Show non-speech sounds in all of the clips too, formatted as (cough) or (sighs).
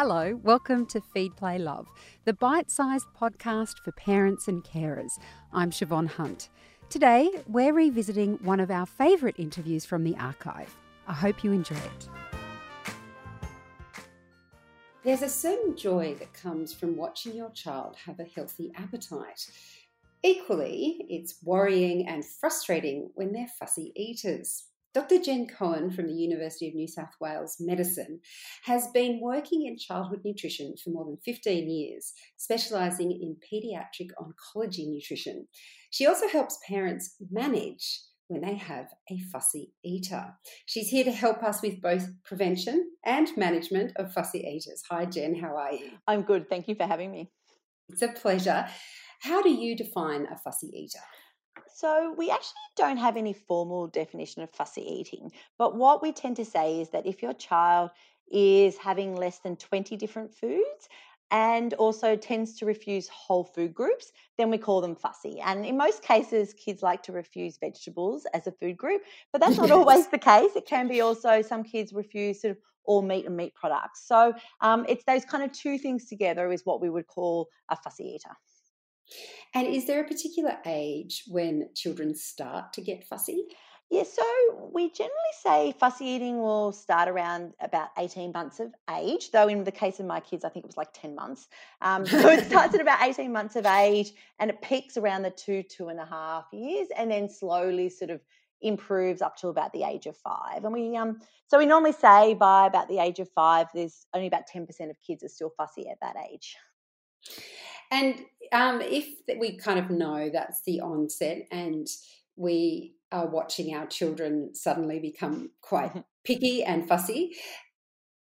Hello, welcome to Feed Play Love, the bite sized podcast for parents and carers. I'm Siobhan Hunt. Today, we're revisiting one of our favourite interviews from the archive. I hope you enjoy it. There's a certain joy that comes from watching your child have a healthy appetite. Equally, it's worrying and frustrating when they're fussy eaters. Dr. Jen Cohen from the University of New South Wales Medicine has been working in childhood nutrition for more than 15 years, specialising in paediatric oncology nutrition. She also helps parents manage when they have a fussy eater. She's here to help us with both prevention and management of fussy eaters. Hi, Jen, how are you? I'm good. Thank you for having me. It's a pleasure. How do you define a fussy eater? So, we actually don't have any formal definition of fussy eating, but what we tend to say is that if your child is having less than 20 different foods and also tends to refuse whole food groups, then we call them fussy. And in most cases, kids like to refuse vegetables as a food group, but that's not always (laughs) the case. It can be also some kids refuse sort of all meat and meat products. So um, it's those kind of two things together is what we would call a fussy eater. And is there a particular age when children start to get fussy? Yeah, so we generally say fussy eating will start around about 18 months of age, though in the case of my kids, I think it was like 10 months. Um, so it starts at (laughs) about 18 months of age and it peaks around the two, two and a half years, and then slowly sort of improves up to about the age of five. And we um so we normally say by about the age of five, there's only about 10% of kids are still fussy at that age. And um, if we kind of know that's the onset and we are watching our children suddenly become quite mm-hmm. picky and fussy,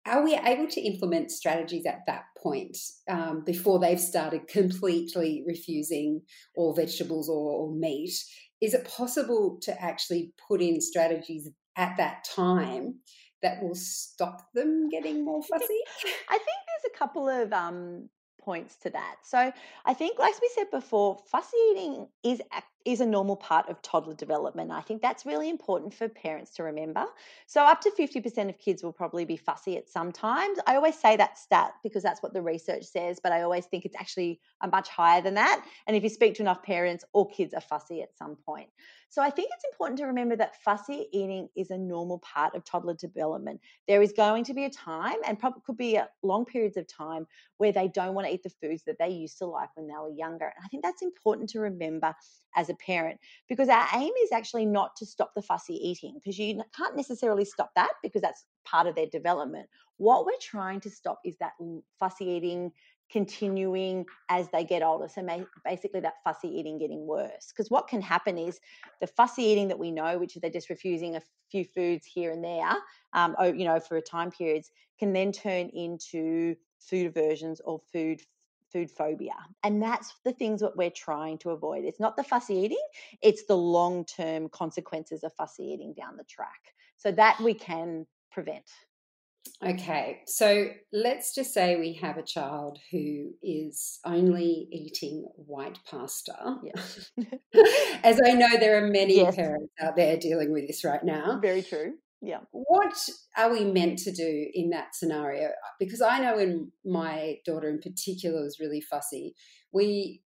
are we able to implement strategies at that point um, before they've started completely refusing all vegetables or, or meat? Is it possible to actually put in strategies at that time that will stop them getting more fussy? I think there's a couple of um, points to that. So I think, like we said before, fussy eating is is a normal part of toddler development. I think that's really important for parents to remember. So up to 50% of kids will probably be fussy at some times. I always say that stat because that's what the research says, but I always think it's actually a much higher than that. And if you speak to enough parents, all kids are fussy at some point. So I think it's important to remember that fussy eating is a normal part of toddler development. There is going to be a time, and probably could be long periods of time, where they don't want to eat the foods that they used to like when they were younger. And I think that's important to remember as a parent because our aim is actually not to stop the fussy eating because you can't necessarily stop that because that's part of their development. What we're trying to stop is that fussy eating continuing as they get older. So basically, that fussy eating getting worse. Because what can happen is the fussy eating that we know, which is they're just refusing a few foods here and there, um, you know, for a time periods, can then turn into food aversions or food food phobia. And that's the things that we're trying to avoid. It's not the fussy eating, it's the long term consequences of fussy eating down the track. So that we can prevent. Okay, so let's just say we have a child who is only eating white pasta. Yes. (laughs) As I know, there are many yes. parents out there dealing with this right now. Very true. Yeah. What are we meant to do in that scenario? Because I know when my daughter in particular was really fussy, we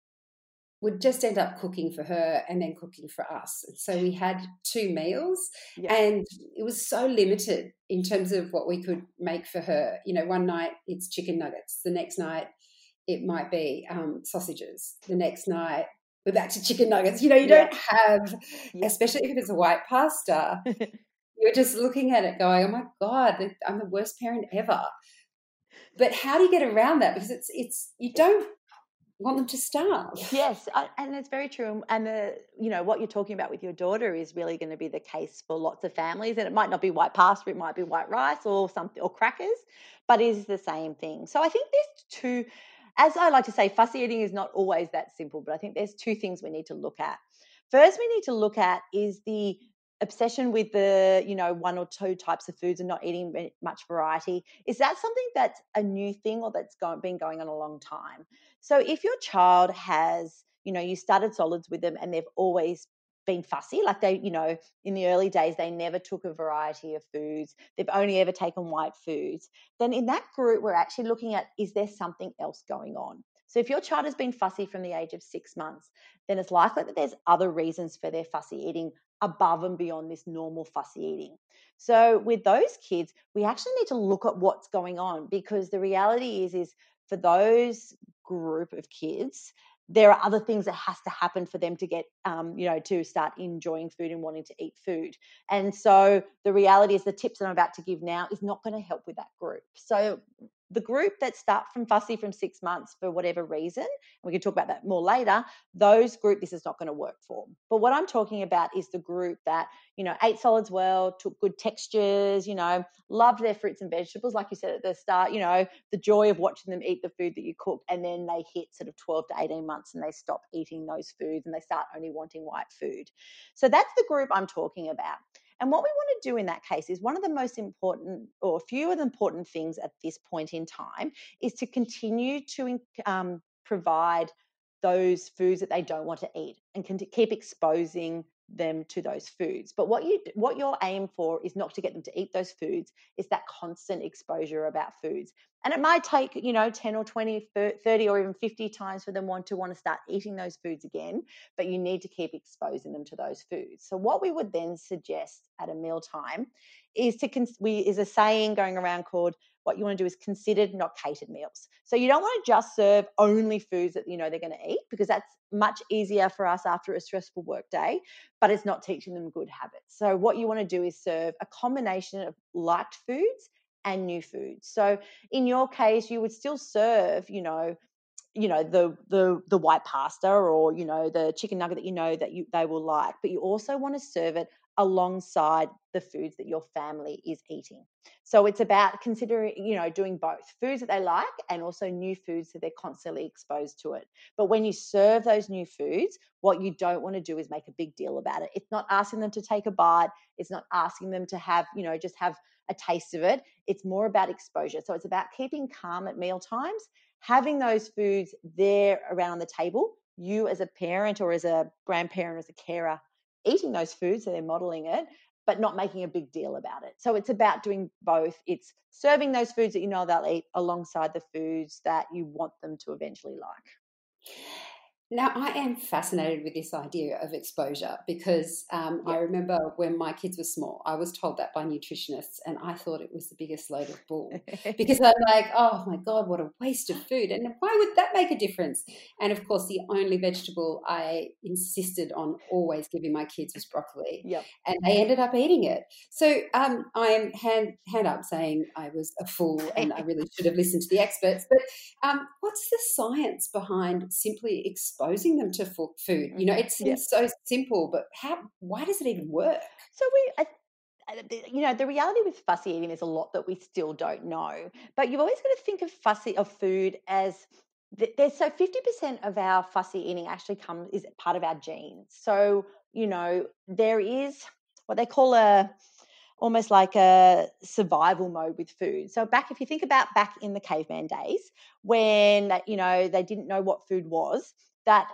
would just end up cooking for her and then cooking for us. So we had two meals yeah. and it was so limited in terms of what we could make for her. You know, one night it's chicken nuggets, the next night it might be um, sausages, the next night we're back to chicken nuggets. You know, you yeah. don't have, yeah. especially if it's a white pasta, (laughs) you're just looking at it going, oh my God, I'm the worst parent ever. But how do you get around that? Because it's, it's, you don't want them to starve. Yes, and it's very true. And the, you know, what you're talking about with your daughter is really going to be the case for lots of families. And it might not be white pasta, it might be white rice or something, or crackers, but it is the same thing. So I think there's two, as I like to say, fussy eating is not always that simple, but I think there's two things we need to look at. First, we need to look at is the obsession with the you know one or two types of foods and not eating much variety is that something that's a new thing or that's been going on a long time? So if your child has you know you started solids with them and they've always been fussy like they you know in the early days they never took a variety of foods they've only ever taken white foods then in that group we're actually looking at is there something else going on so if your child has been fussy from the age of six months then it's likely that there's other reasons for their fussy eating above and beyond this normal fussy eating. So with those kids we actually need to look at what's going on because the reality is is for those group of kids there are other things that has to happen for them to get um, you know to start enjoying food and wanting to eat food. And so the reality is the tips that i'm about to give now is not going to help with that group. So the group that start from fussy from six months for whatever reason, we can talk about that more later, those group this is not going to work for. But what I'm talking about is the group that, you know, ate solids well, took good textures, you know, loved their fruits and vegetables, like you said at the start, you know, the joy of watching them eat the food that you cook, and then they hit sort of 12 to 18 months and they stop eating those foods and they start only wanting white food. So that's the group I'm talking about. And what we want to do in that case is one of the most important, or a few of the important things at this point in time, is to continue to um, provide those foods that they don't want to eat and can keep exposing them to those foods. But what you what your aim for is not to get them to eat those foods it's that constant exposure about foods and it might take you know 10 or 20 30 or even 50 times for them want to want to start eating those foods again but you need to keep exposing them to those foods. So what we would then suggest at a meal time is to we is a saying going around called what you want to do is considered not catered meals. So you don't want to just serve only foods that you know they're going to eat because that's much easier for us after a stressful work day but it's not teaching them good habits. So what you want to do is serve a combination of liked foods and new foods. So in your case you would still serve you know you know the the the white pasta or you know the chicken nugget that you know that you they will like but you also want to serve it alongside the foods that your family is eating. So it's about considering, you know, doing both foods that they like and also new foods that they're constantly exposed to it. But when you serve those new foods, what you don't want to do is make a big deal about it. It's not asking them to take a bite, it's not asking them to have, you know, just have a taste of it. It's more about exposure. So it's about keeping calm at meal times, having those foods there around the table. You as a parent or as a grandparent, as a carer, eating those foods, so they're modeling it, but not making a big deal about it. So it's about doing both. It's serving those foods that you know they'll eat alongside the foods that you want them to eventually like. Now, I am fascinated with this idea of exposure because um, I remember when my kids were small, I was told that by nutritionists, and I thought it was the biggest load of bull because I'm like, oh my God, what a waste of food. And why would that make a difference? And of course, the only vegetable I insisted on always giving my kids was broccoli. Yep. And they ended up eating it. So um, I'm hand, hand up saying I was a fool and I really should have listened to the experts. But um, what's the science behind simply exposing? Exposing them to food. You know, mm-hmm. it seems yeah. so simple, but how? Why does it even work? So we. I, you know the reality with fussy eating is a lot that we still don't know but you've always got to think of fussy of food as there's so 50% of our fussy eating actually comes is part of our genes so you know there is what they call a almost like a survival mode with food. So back if you think about back in the caveman days when you know they didn't know what food was, that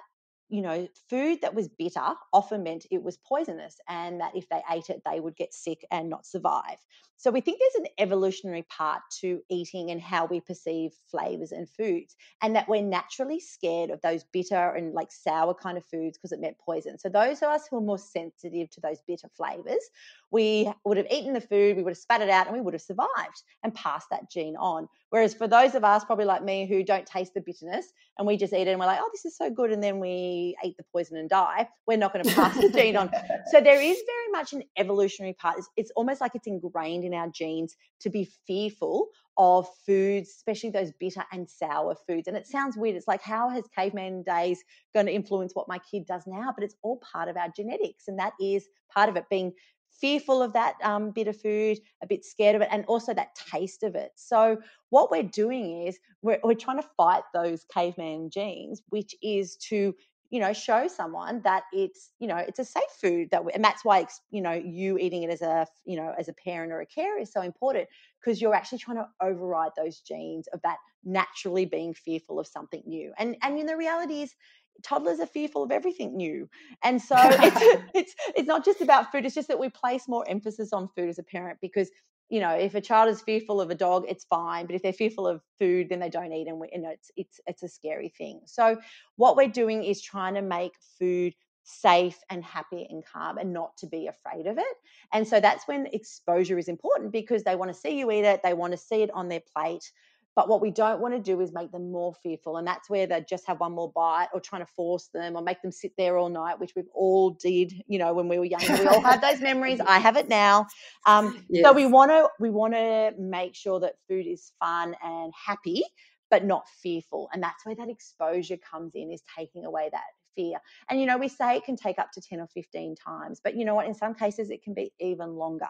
you know, food that was bitter often meant it was poisonous and that if they ate it, they would get sick and not survive. So we think there's an evolutionary part to eating and how we perceive flavors and foods, and that we're naturally scared of those bitter and like sour kind of foods because it meant poison. So those of us who are more sensitive to those bitter flavors, we would have eaten the food, we would have spat it out, and we would have survived and passed that gene on. Whereas for those of us, probably like me, who don't taste the bitterness and we just eat it and we're like, oh, this is so good, and then we eat the poison and die, we're not going to pass the gene on. So (laughs) there is very much an evolutionary part. It's, it's almost like it's ingrained in our genes to be fearful of foods, especially those bitter and sour foods. And it sounds weird. It's like, how has caveman days going to influence what my kid does now? But it's all part of our genetics. And that is part of it being fearful of that um, bit of food, a bit scared of it, and also that taste of it. So, what we're doing is we're, we're trying to fight those caveman genes, which is to you know show someone that it's you know it's a safe food that we, and that's why you know you eating it as a you know as a parent or a carer is so important because you're actually trying to override those genes of that naturally being fearful of something new and and in the reality is toddlers are fearful of everything new. And (laughs) so it's, (laughs) it's it's not just about food it's just that we place more emphasis on food as a parent because you know if a child is fearful of a dog it's fine but if they're fearful of food then they don't eat and we, you know it's it's it's a scary thing. So what we're doing is trying to make food safe and happy and calm and not to be afraid of it. And so that's when exposure is important because they want to see you eat it they want to see it on their plate but what we don't want to do is make them more fearful. And that's where they just have one more bite or trying to force them or make them sit there all night, which we've all did, you know, when we were younger. We all had those memories. I have it now. Um, yes. So we want to we want to make sure that food is fun and happy, but not fearful. And that's where that exposure comes in, is taking away that fear. And you know, we say it can take up to 10 or 15 times, but you know what? In some cases, it can be even longer.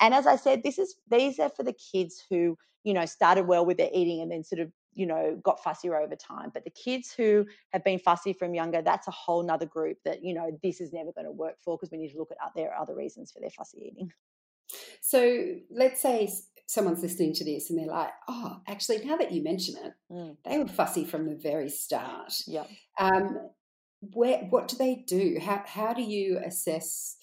And as I said, this is these are for the kids who you know, started well with their eating and then sort of, you know, got fussier over time. But the kids who have been fussy from younger, that's a whole nother group that, you know, this is never going to work for because we need to look at there are other reasons for their fussy eating. So let's say someone's listening to this and they're like, oh, actually, now that you mention it, mm. they were fussy from the very start. Yeah. Um, where, what do they do? How, how do you assess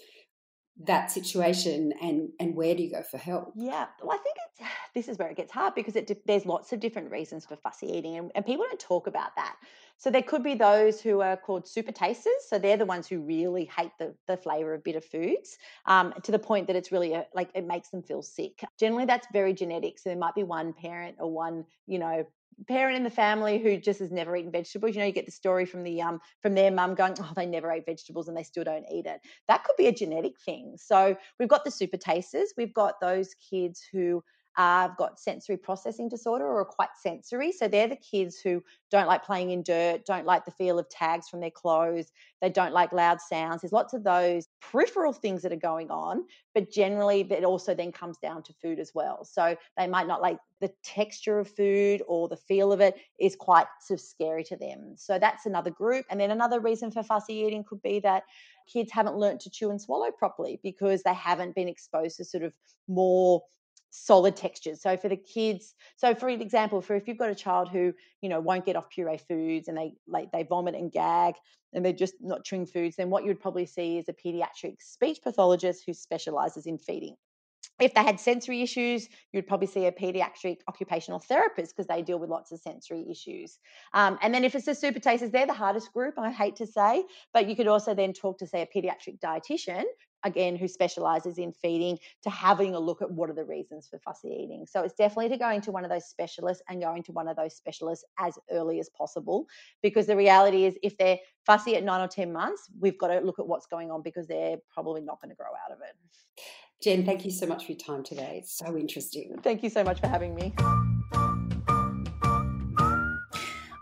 that situation and and where do you go for help? Yeah well i think it's (sighs) this is where it gets hard because it there's lots of different reasons for fussy eating and, and people don't talk about that. So there could be those who are called super tasters so they're the ones who really hate the, the flavor of bitter foods um, to the point that it's really a, like it makes them feel sick. Generally that's very genetic so there might be one parent or one you know parent in the family who just has never eaten vegetables. You know, you get the story from the um from their mum going, oh, they never ate vegetables and they still don't eat it. That could be a genetic thing. So we've got the super tasters. We've got those kids who have got sensory processing disorder or are quite sensory. So they're the kids who don't like playing in dirt, don't like the feel of tags from their clothes, they don't like loud sounds. There's lots of those peripheral things that are going on, but generally it also then comes down to food as well. So they might not like the texture of food or the feel of it is quite sort of scary to them. So that's another group. And then another reason for fussy eating could be that kids haven't learned to chew and swallow properly because they haven't been exposed to sort of more solid textures. So for the kids, so for example, for if you've got a child who you know won't get off puree foods and they like they vomit and gag and they're just not chewing foods, then what you would probably see is a pediatric speech pathologist who specializes in feeding. If they had sensory issues, you'd probably see a pediatric occupational therapist because they deal with lots of sensory issues. Um, and then if it's the super tasters, they're the hardest group, I hate to say, but you could also then talk to, say, a pediatric dietitian again who specializes in feeding to having a look at what are the reasons for fussy eating. So it's definitely to going to one of those specialists and going to one of those specialists as early as possible because the reality is if they're fussy at 9 or 10 months we've got to look at what's going on because they're probably not going to grow out of it. Jen thank you so much for your time today. It's so interesting. Thank you so much for having me